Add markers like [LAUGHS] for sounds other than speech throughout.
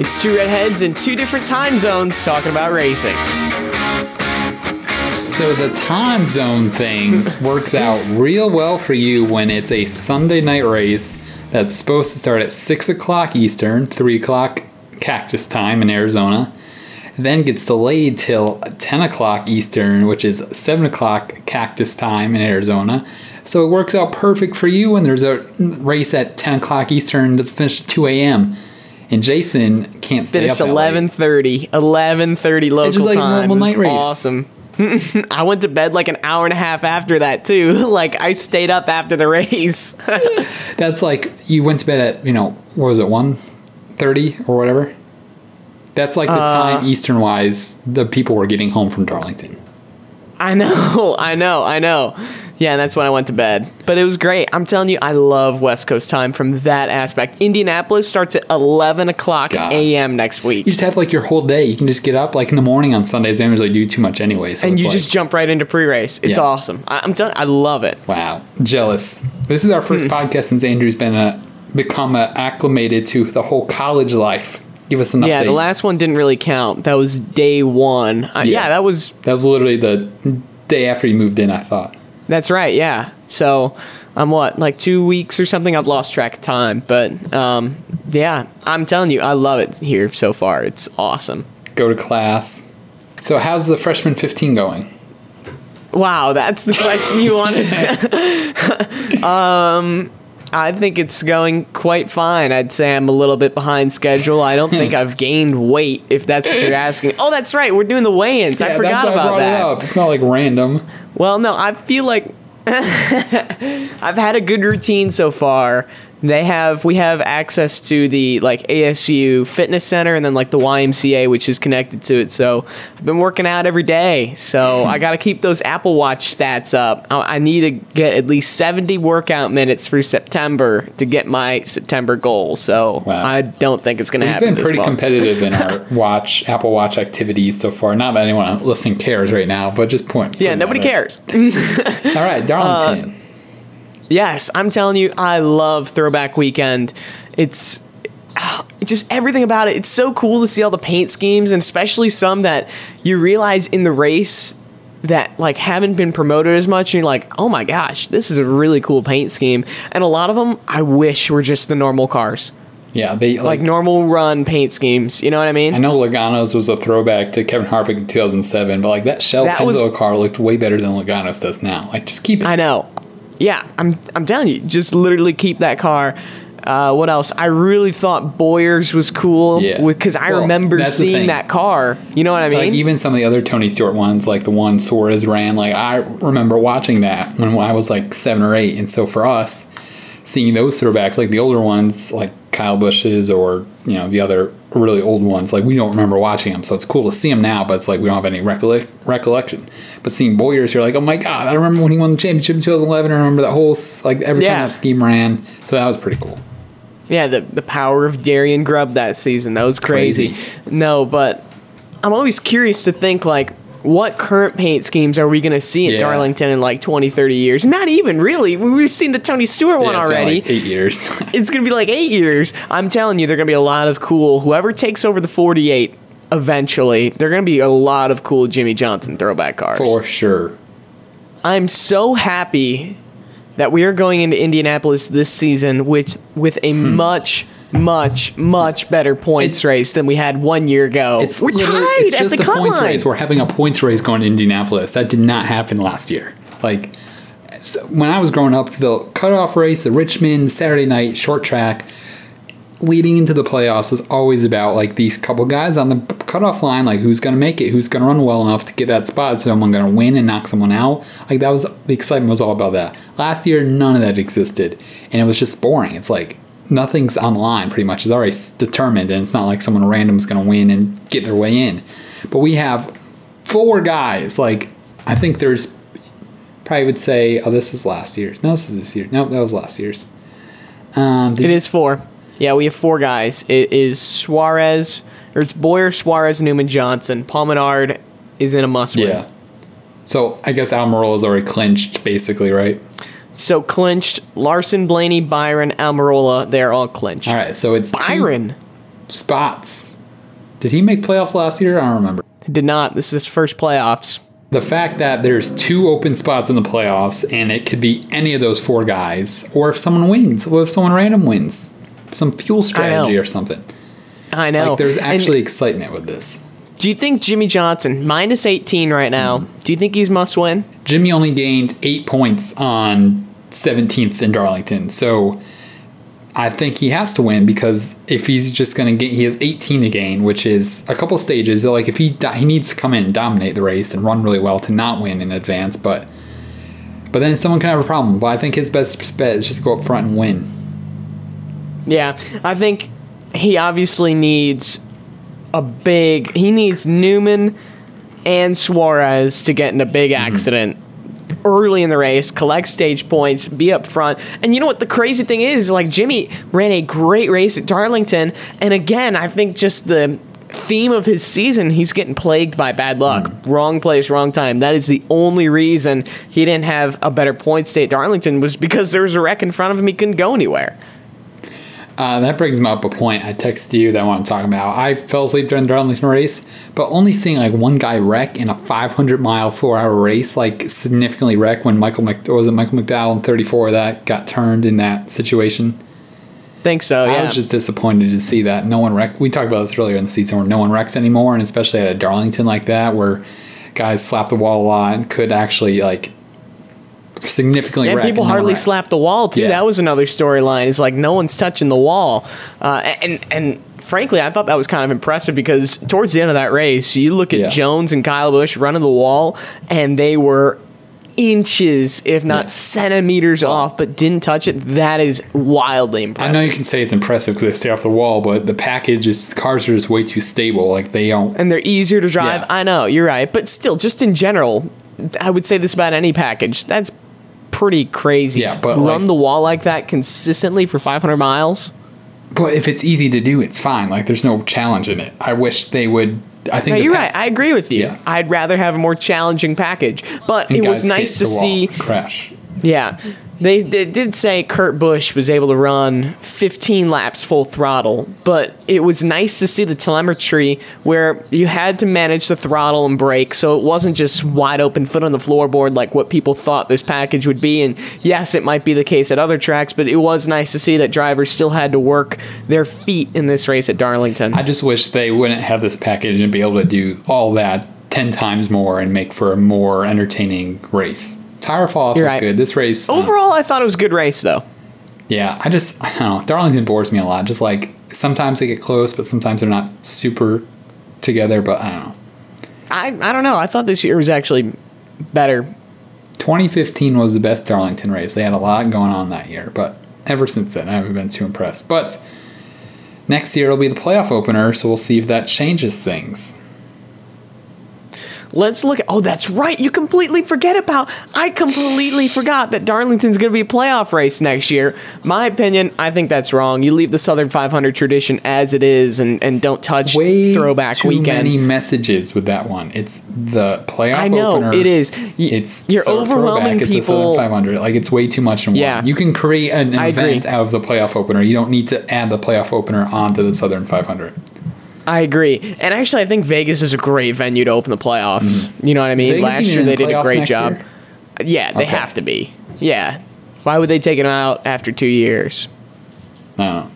It's two redheads in two different time zones talking about racing. So the time zone thing works out real well for you when it's a Sunday night race that's supposed to start at 6 o'clock Eastern, 3 o'clock Cactus time in Arizona, then gets delayed till 10 o'clock Eastern, which is 7 o'clock Cactus time in Arizona. So it works out perfect for you when there's a race at 10 o'clock Eastern that's finished at 2 a.m. And Jason can't stay Finished up that late. 11:30. 11:30 local just like time. normal night race. Awesome. [LAUGHS] I went to bed like an hour and a half after that too. [LAUGHS] like I stayed up after the race. [LAUGHS] That's like you went to bed at you know what was it one thirty or whatever. That's like the Uh, time Eastern wise the people were getting home from Darlington. I know, I know, I know. Yeah, and that's when I went to bed. But it was great. I'm telling you, I love West Coast time from that aspect. Indianapolis starts at 11 o'clock a.m. next week. You just have like your whole day. You can just get up like in the morning on Sundays. They don't usually do too much anyway. So and you like, just jump right into pre-race. It's Yeah. awesome. I, I'm telling, I love it. wow jealous. This is our first Hmm. podcast since Andrew's been uh, become uh, acclimated to the whole college life. Give us an Yeah, update. Yeah, the last one didn't really count. That was day one. Uh, Yeah. yeah, that was that was literally the day after you moved in. I thought. That's right, yeah. So I'm what, like two weeks or something? I've lost track of time. But um, yeah, I'm telling you, I love it here so far. It's awesome. Go to class. So how's the freshman 15 going? Wow, that's the question you wanted. [LAUGHS] um, I think it's going quite fine. I'd say I'm a little bit behind schedule. I don't think [LAUGHS] I've gained weight, if that's what you're asking. Oh, that's right. We're doing the weigh-ins. I forgot why I about that. it. It's not like random. Well, no, I feel like [LAUGHS] I've had a good routine so far. They have we have access to the like ASU fitness center and then like the YMCA which is connected to it. So I've been working out every day. So I got to keep those Apple Watch stats up. I I need to get at least 70 workout minutes for September to get my September goal. So Wow. I don't think it's going to happen. We've happen been this pretty month. competitive in our [LAUGHS] watch Apple Watch activities so far. Not that anyone listening cares right now, but just point. Yeah, nobody at cares. [LAUGHS] All right, Darlington. Uh, Yes, I'm telling you, I love Throwback Weekend. It's [SIGHS] just everything about it. It's so cool to see all the paint schemes, and especially some that you realize in the race that like haven't been promoted as much. And you're like, oh my gosh, this is a really cool paint scheme. And a lot of them, I wish were just the normal cars, yeah, they like, like. normal run paint schemes. You know what I mean? I know Logano's was a throwback to Kevin Harvick in 2007, but like that Shell That was- car looked way better than Logano's does now. Like, just keep it. I know. Yeah, I'm I'm telling you, just literally keep that car. Uh, what else? I really thought Bowyer's was cool Yeah. because I Well, remember seeing that car. You know what I mean? like even some of the other Tony Stewart ones, like the one Suarez ran, like I remember watching that when I was like seven or eight, and so for us, seeing those throwbacks, like the older ones, like Kyle Busch's or you know the other really old ones, like we don't remember watching them, so it's cool to see them now, but it's like we don't have any recollec- recollection. But seeing Bowyer's, you're like, oh my god, I remember when he won the championship in 2011. I remember that whole like every Yeah. time that scheme ran, so that was pretty cool. yeah, the the power of Darian Grubb that season that was crazy. Crazy. No, but I'm always curious to think like. What current paint schemes are we going to see at Yeah. Darlington in like 20, 30 years? Not even really. We- We've seen the Tony Stewart one Yeah, already. like eight years. [LAUGHS] it's gonna be like eight years. I'm telling you, they're gonna be a lot of cool. Whoever takes over the 48 eventually, they're gonna be a lot of cool Jimmie Johnson throwback cars. for sure. I'm so happy that we are going into Indianapolis this season with with a Hmm. much. Much, much better points race than we had one year ago. It's We're literally- tied it's at just the a points line. race. We're having a points race going to Indianapolis. That did not happen last year. Like so when I was growing up, the cutoff race, the Richmond Saturday night short track, leading into the playoffs was always about like these couple guys on the cutoff line, like who's going to make it, who's going to run well enough to get that spot, so someone going to win and knock someone out. Like that was the excitement was all about that. Last year, none of that existed, and it was just boring. It's like nothing's on the line pretty much. It's already determined, and it's not like someone random is going to win and get their way in. But we have four guys. Like I think there's probably would say, oh, this is last year's. No, this is this year. No, that was last year's. Um, did It is four. Yeah, we have four guys. It is Suarez, or it's Bowyer, Suarez, Newman, Johnson. Paul Menard is in a must win. Yeah. So I guess Almirola is already clinched, basically, right? So clinched Larson, Blaney, Byron, Almirola. They're all clinched. All right. So it's two Byron. spots Did he make playoffs last year? I don't remember. Did not. This is his first playoffs. The fact that there's two open spots in the playoffs and it could be any of those four guys, or if someone wins, or if someone random wins, some fuel strategy or something. I know. Like there's And actually excitement with this. Do you think Jimmie Johnson, minus 18 right now, do you think he's must win? Jimmie only gained eight points on 17th in Darlington, so I think he has to win because if he's just going to get, he has 18 to gain, which is a couple stages. Like if he he needs to come in and dominate the race and run really well to not win in advance, but but then someone can have a problem. But I think his best bet is just to go up front and win. Yeah, I think he obviously needs a big. He needs Newman and Suarez to get in a big mm-hmm. accident early in the race, collect stage points, be up front. And you know what the crazy thing is? Like Jimmie ran a great race at Darlington, and again, I think just the theme of his season, he's getting plagued by bad luck. Mm. Wrong place, wrong time. That is the only reason he didn't have a better point state at Darlington was because there was a wreck in front of him. He couldn't go anywhere. Uh, that brings me up a point I texted you that I want to talk about. I fell asleep during the Darlington race, but only seeing like one guy wreck in a 500 mile four hour race, like significantly wreck when Michael Mc, was it Michael McDowell in 34 that got turned in that situation. Think so, Yeah. I was just disappointed to see that no one wreck. We talked about this earlier in the season where no one wrecks anymore, and especially at a Darlington like that where guys slap the wall a lot and could actually like significantly and people and no one hardly wrecked. slap the wall too. Yeah. That was another storyline. It's like no one's touching the wall, uh, and and frankly, I thought that was kind of impressive because towards the end of that race, you look at Yeah. Jones and Kyle Busch running the wall, and they were inches, if not Yeah. centimeters off, but didn't touch it. That is wildly impressive. I know you can say it's impressive because they stay off the wall, but the package is the cars are just way too stable. Like they don't. and they're easier to drive. Yeah. I know you're right, but still, just in general, I would say this about any package. That's pretty crazy. Yeah, to but, run like- the wall like that consistently for 500 miles. But if it's easy to do, it's fine. Like there's no challenge in it. I wish they would. I think No, you're pa- right. I agree with you. Yeah. I'd rather have a more challenging package, but and it was nice to hit the wall, see. crash. Yeah, they, they did say Kurt Busch was able to run 15 laps full throttle, but it was nice to see the telemetry where you had to manage the throttle and brake, so it wasn't just wide open foot on the floorboard like what people thought this package would be. And yes, it might be the case at other tracks, but it was nice to see that drivers still had to work their feet in this race at Darlington. I just wish they wouldn't have this package and be able to do all that ten times more and make for a more entertaining race. Tire fall was right. good. This race, uh, Overall, I thought it was a good race, though. yeah. I just [LAUGHS] I don't know. Darlington bores me a lot. Just like sometimes they get close, but sometimes they're not super together. But I don't know. I, I don't know. I thought this year was actually better. 2015 was the best Darlington race. They had a lot going on that year, but ever since then, I haven't been too impressed. But next year it'll be the playoff opener, so we'll see if that changes things. Let's look at. Oh, that's right. You completely forget about. I completely forgot that Darlington's going to be a playoff race next year. My opinion, I think that's wrong. You leave the Southern 500 tradition as it is, and, and don't touch Way throwback too weekend. many messages with that one. It's the playoff I know opener. it is. Y- It's you're overwhelming throwback, It's a people. Southern 500. Like it's way too much in Yeah. one. You can create an I agree. event out of the playoff opener. You don't need to add the playoff opener onto the Southern 500. I agree. And actually, I think Vegas is a great venue to open the playoffs. You know what I mean? Last year they did a great job. year? Yeah, they Okay. have to be. Yeah. Why would they take it out after two years? I know.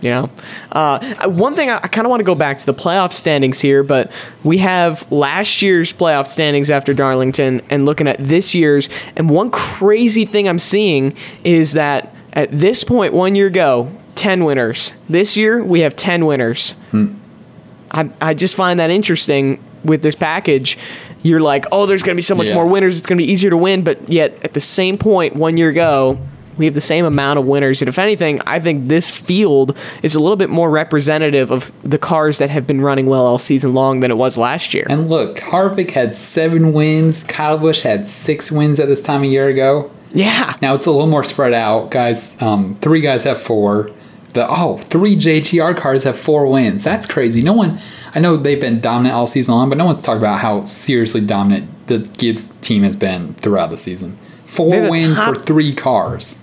You know, uh, one thing I, I kind of want to go back to the playoff standings here, but we have last year's playoff standings after Darlington and looking at this year's. And one crazy thing I'm seeing is that at this point, one year ago, 10 winners. This year, we have 10 winners. I, I just find that interesting with this package. You're like, oh, there's going to be so much Yeah. more winners. It's going to be easier to win. But yet, at the same point, one year ago, we have the same amount of winners. And if anything, I think this field is a little bit more representative of the cars that have been running well all season long than it was last year. And look, Harvick had seven wins. Kyle Busch had six wins at this time a year ago. yeah. Now it's a little more spread out. Guys, um, three guys have four. The oh, three JGR cars have four wins. That's crazy. No one. I know they've been dominant all season long, but no one's talked about how seriously dominant the Gibbs team has been throughout the season. Four the wins top- for three cars.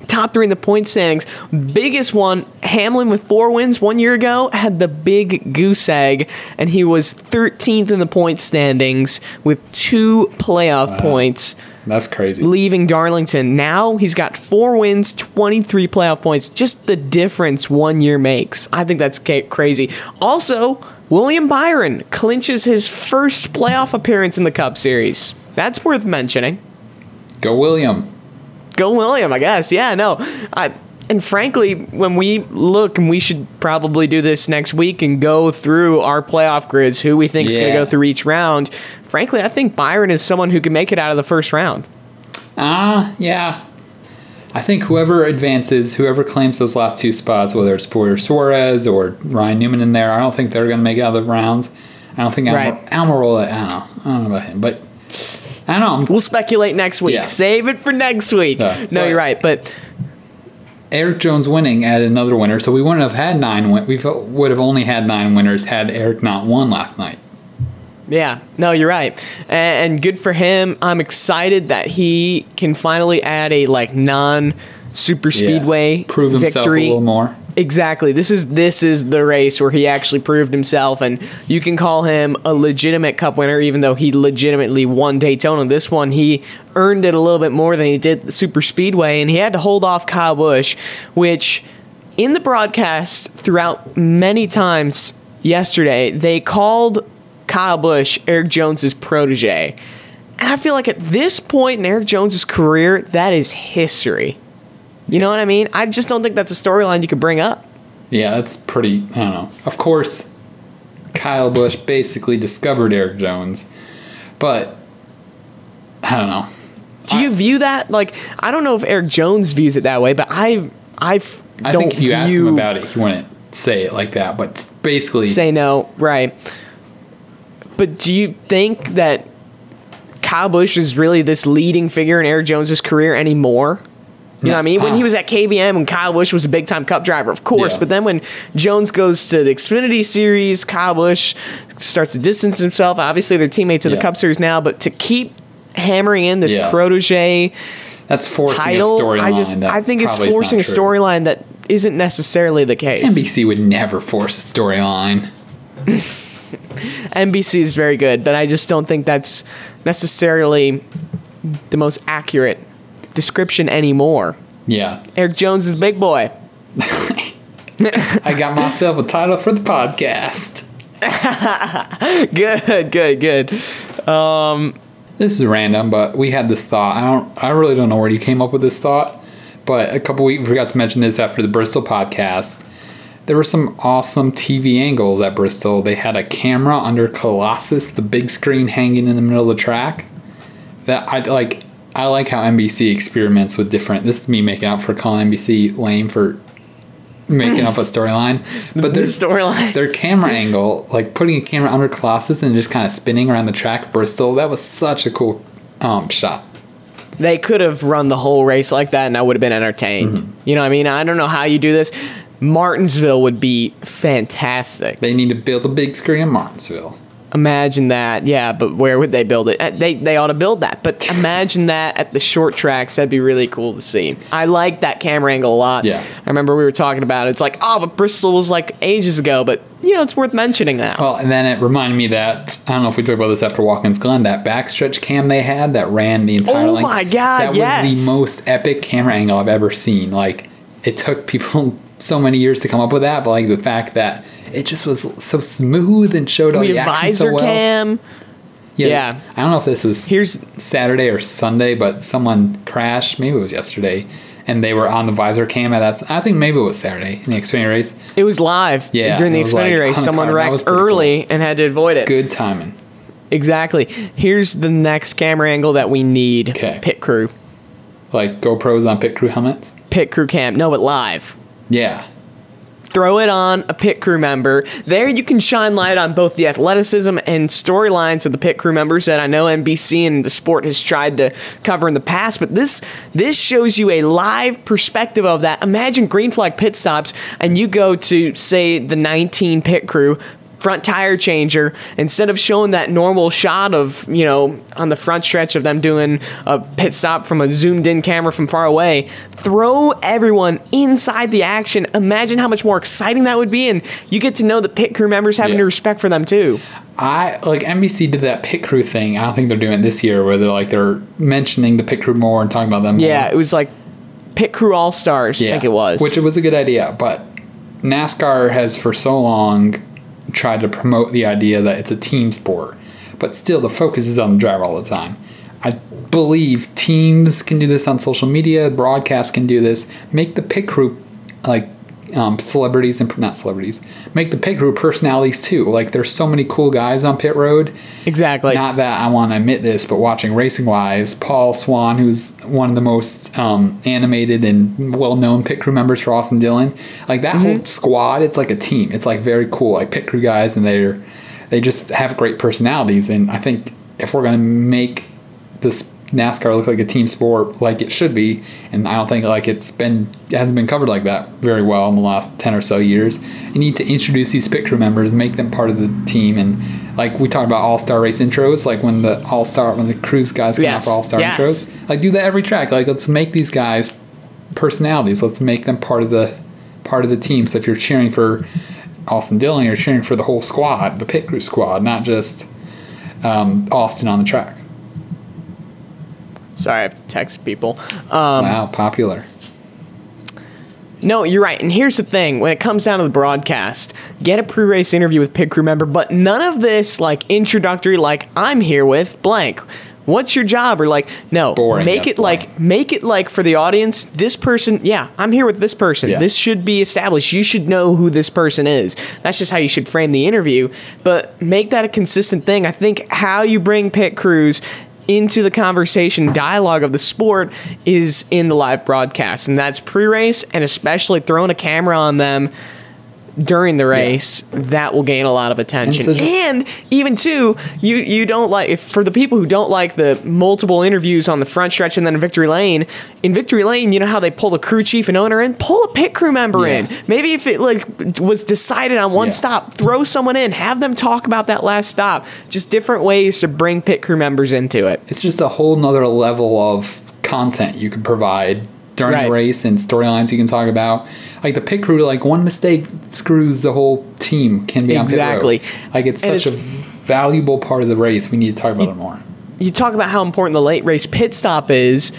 Top top three in the point standings. Biggest one, Hamlin with four wins one year ago had the big goose egg, and he was 13th in the point standings with two playoff points That's crazy. leaving Darlington. Now he's got four wins, 23 playoff points. Just the difference one year makes. I think that's crazy. Also, William Byron clinches his first playoff appearance in the Cup Series. That's worth mentioning. Go William. Go William, I guess. Yeah, no. I and frankly, when we look, and we should probably do this next week and go through our playoff grids, who we think is going to go through each round. Frankly, I think Byron is someone who can make it out of the first round. Ah, yeah. I think whoever advances, whoever claims those last two spots, whether it's Porter Suarez or Ryan Newman in there, I don't think they're going to make it out of the rounds. I don't think Almar- Right. Almirola, I don't know. I don't know about him, but I don't know. We'll speculate next week. Yeah. Save it for next week. Yeah. no, you're right. But Erik Jones winning added another winner, so we wouldn't have had nine. Win- we would have only had nine winners had Erik not won last night. yeah, no, you're right. And, and good for him. I'm excited that he can finally add a like non super speedway prove himself victory. a little more. Exactly. This is this is the race where he actually proved himself, and you can call him a legitimate Cup winner, even though he legitimately won Daytona. This one, he earned it a little bit more than he did the Super Speedway, and he had to hold off Kyle Busch, which in the broadcast throughout many times yesterday they called Kyle Busch Erik Jones's protege, and I feel like at this point in Erik Jones's career, that is history. You know what I mean? I just don't think that's a storyline you could bring up. Yeah, that's pretty. I don't know. Of course, Kyle Busch basically discovered Erik Jones, but I don't know. Do you view that like I don't know if Erik Jones views it that way, but I don't think if you view asked him about it, he wouldn't say it like that. But basically, say no, right? But do you think that Kyle Busch is really this leading figure in Erik Jones's career anymore? You know what I mean? When he was at KBM, when Kyle Busch was a big time cup driver, of course. Yeah. But then when Jones goes to the Xfinity Series, Kyle Busch starts to distance himself. Obviously, they're teammates in the Yeah. Cup Series now, but to keep hammering in this Yeah. protege that's forcing a storyline. I just I think it's forcing a storyline that isn't necessarily the case. NBC would never force a storyline. [LAUGHS] NBC is very good, but I just don't think that's necessarily the most accurate description anymore. Yeah, Erik Jones is a big boy. [LAUGHS] I got myself a title for the podcast. [LAUGHS] Good, good, good. Um, This is random, but we had this thought. I don't. I really don't know where you came up with this thought, but a couple weeks we forgot to mention this after the Bristol podcast. There were some awesome TV angles at Bristol. They had a camera under Colossus, the big screen hanging in the middle of the track. That I like. I like how NBC experiments with different. This is me making up for calling NBC lame for making up a storyline, [LAUGHS] but The storyline. their camera angle, like putting a camera under Colossus and just kind of spinning around the track Bristol, that was such a cool um, shot. They could have run the whole race like that, and I would have been entertained. Mm-hmm. You know what I mean? I don't know how you do this. Martinsville would be fantastic. They need to build a big screen in Martinsville. Imagine that, yeah. But where would they build it? Uh, They they ought to build that. But [LAUGHS] imagine that at the short tracks. That'd be really cool to see. I like that camera angle a lot. Yeah. I remember we were talking about it. It's like, oh, but Bristol was like ages ago. But you know, it's worth mentioning now. Well, and then it reminded me that I don't know if we talked about this after Watkins Glen, that backstretch cam they had that ran the entire length. Oh length. my God, That yes. was the most epic camera angle I've ever seen. Like it took people [LAUGHS] so many years to come up with that, but like the fact that it just was so smooth and showed all we the action so visor well. cam. yeah. I don't know if this was Here's Saturday or Sunday, but someone crashed. Maybe it was yesterday, and they were on the visor cam. And that's I think maybe it was Saturday in the Xfinity race. it was live. Yeah, During the it Xfinity like race, someone card. That was wrecked early and had to avoid it. Good timing. Exactly. Here's the next camera angle that we need. 'Kay. Pit crew. Like GoPros on pit crew helmets. Pit crew cam. No, but live. Yeah, throw it on a pit crew member. There you can shine light on both the athleticism and storylines of the pit crew members that I know NBC and the sport has tried to cover in the past, but this this shows you a live perspective of that. Imagine green flag pit stops and you go to say the 19 pit crew front tire changer instead of showing that normal shot of you know on the front stretch of them doing a pit stop from a zoomed in camera from far away throw everyone inside the action imagine how much more exciting that would be and you get to know the pit crew members having Yeah. respect for them too I like NBC did that pit crew thing. I don't think they're doing it this year, where they're like they're mentioning the pit crew more and talking about them. yeah more. it was like pit crew all stars i think it was Which it was a good idea, but NASCAR has for so long tried to promote the idea that it's a team sport, but still the focus is on the driver all the time. I believe teams can do this on social media, broadcasts can do this. Make the pit crew like um, celebrities and not celebrities. Make the pit crew personalities too. Like there's so many cool guys on pit road. exactly Not that I want to admit this, but watching Racing Wives, Paul Swan, who's one of the most um, animated and well-known pit crew members for Austin Dillon, like that whole squad, it's like a team. It's like very cool, like pit crew guys, and they're they just have great personalities. And I think if we're gonna make this NASCAR look like a team sport, like it should be, and I don't think like it's been it hasn't been covered like that very well in the last ten or so years. You need to introduce these pit crew members, make them part of the team, and like we talked about all star race intros, like when the all star when the cruise guys come Yes, out for all star yes. intros, like do that every track. Like let's make these guys personalities. Let's make them part of the part of the team. So if you're cheering for Austin Dillon, you're cheering for the whole squad, the pit crew squad, not just um, Austin on the track. Sorry i have to text people um, wow, popular. No, you're right. And here's the thing: when it comes down to the broadcast, get a pre-race interview with pit crew member, but none of this like introductory, like I'm here with blank. What's your job? Or like, no, Boring, make it like make it like for the audience. This person, yeah, I'm here with this person. Yeah. This should be established. You should know who this person is. That's just how you should frame the interview. But make that a consistent thing. I think how you bring pit crews into the conversation dialogue of the sport is in the live broadcast. And that's pre-race and especially throwing a camera on them during the race that will gain a lot of attention. so just- and even too you you don't like if for the people who don't like the multiple interviews on the front stretch and then in victory lane in victory lane you know how they pull the crew chief and owner in? Pull a pit crew member Yeah. in. Maybe if it like was decided on one Yeah. stop throw someone in have them talk about that last stop. Just different ways to bring pit crew members into it. It's just a whole nother level of content you can provide during Right. the race and storylines you can talk about. Like the pit crew, like one mistake screws the whole team can be on Exactly. Like it's And such it's- a valuable part of the race. We need to talk about it more. you talk about how important the late race pit stop is.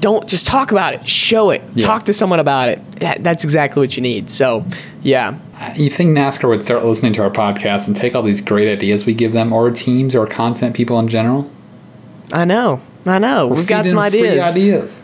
Don't just talk about it. Show it. Yeah. Talk to someone about it. That, that's exactly what you need. So, yeah. You think NASCAR would start listening to our podcast and take all these great ideas we give them, or teams, or content people in general? I know. I know. We've got some ideas. ideas.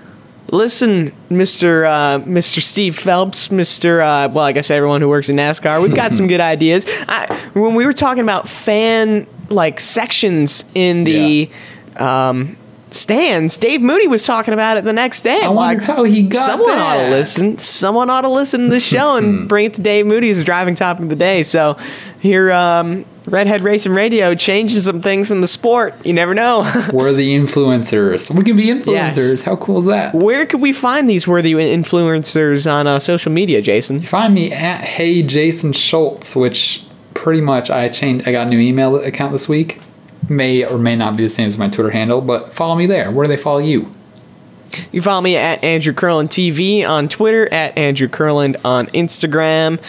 Listen, Mr. Uh, Mr. Steve Phelps, Mr. Uh, well, I guess everyone who works in NASCAR, we've got some [LAUGHS] good ideas. I, when we were talking about fan like sections in the um, stands, Dave Moody was talking about it the next day. I like, how he got someone ought to listen. Someone ought to listen to the show and [LAUGHS] bring it to Dave Moody as a driving topic of the day. So here, um, Redhead Racing Radio changes some things in the sport. You never know. [LAUGHS] We're the influencers. We can be influencers. Yes. How cool is that? Where could we find these worthy influencers on uh, social media, Jason? Find me at Hey Jason Schultz, which pretty much I changed. I got a new email account this week. May or may not be the same as my Twitter handle, but follow me there. Where do they follow you? You follow me at Andrew Curland TV on Twitter, at Andrew Curland on Instagram.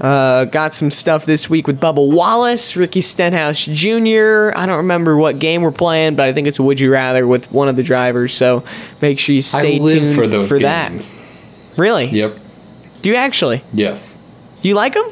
Uh, got some stuff this week with Bubba Wallace, Ricky Stenhouse Jr. I don't remember what game we're playing, but I think it's a Would You Rather with one of the drivers. So make sure you stay tuned for those that. games. Really? Yep. Do you actually? Yes. You like them?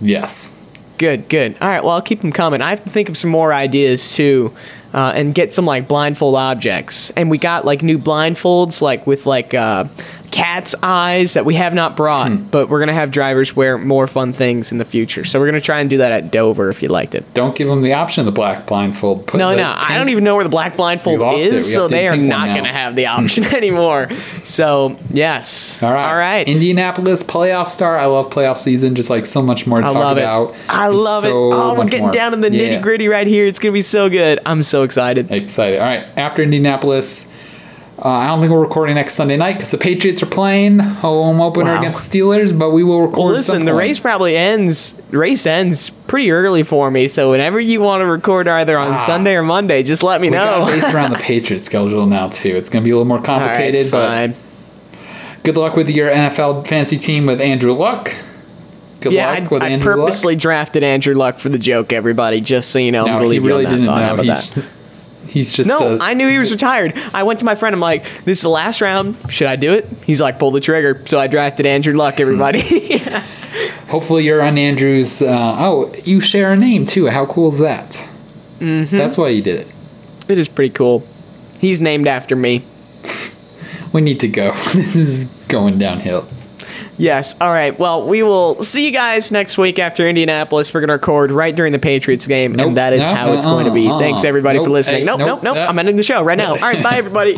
Yes. Good, good. All right, well, I'll keep them coming. I have to think of some more ideas too, uh, and get some like blindfold objects. And we got like new blindfolds, like with like uh, cat's eyes that we have not brought, Hmm. but we're gonna have drivers wear more fun things in the future. So we're gonna try and do that at Dover if you liked it. Don't give them the option of the black blindfold. Put No, no, I don't even know where the black blindfold is, so to they are not gonna have the [LAUGHS] option anymore. So yes, All right. all right. Indianapolis playoff start. I love playoff season. Just like so much more to I talk love about. it. I love it. Oh, we're getting more. down to the Yeah. nitty gritty right here. It's gonna be so good. I'm so excited. Excited. All right. After Indianapolis, Uh, I don't think we're recording next Sunday night because the Patriots are playing home opener Wow. against Steelers, but we will record. Well, listen, the race probably ends. Race ends pretty early for me, so whenever you want to record either on Sunday or Monday, just let me Ah. We got know. to base around the [LAUGHS] Patriots schedule now too. It's going to be a little more right, complicated, but good luck with your NFL fantasy team with Andrew Luck. Good Yeah, luck I, I purposely drafted Andrew Luck for the joke. Everybody, just so you know, Luck. I'm No, he really didn't know. about He's that? He's just No, a- I knew he was [LAUGHS] retired. I went to my friend. I'm like, "This is the last round. Should I do it?" He's like, "Pull the trigger." So I drafted Andrew Luck. Everybody. [LAUGHS] Hopefully, you're on Andrew's. Uh, oh, you share a name too. How cool is that? Mm-hmm. That's why you did it. it is pretty cool. He's named after me. [LAUGHS] We need to go. this is going downhill. Yes. All right. Well, we will see you guys next week after Indianapolis. We're going to record right during the Patriots game, Nope. and that is how it's going to be. uh-uh. Thanks everybody for listening. Hey, nope, nope. nope, nope. Uh, I'm ending the show right now. All right. Bye, everybody.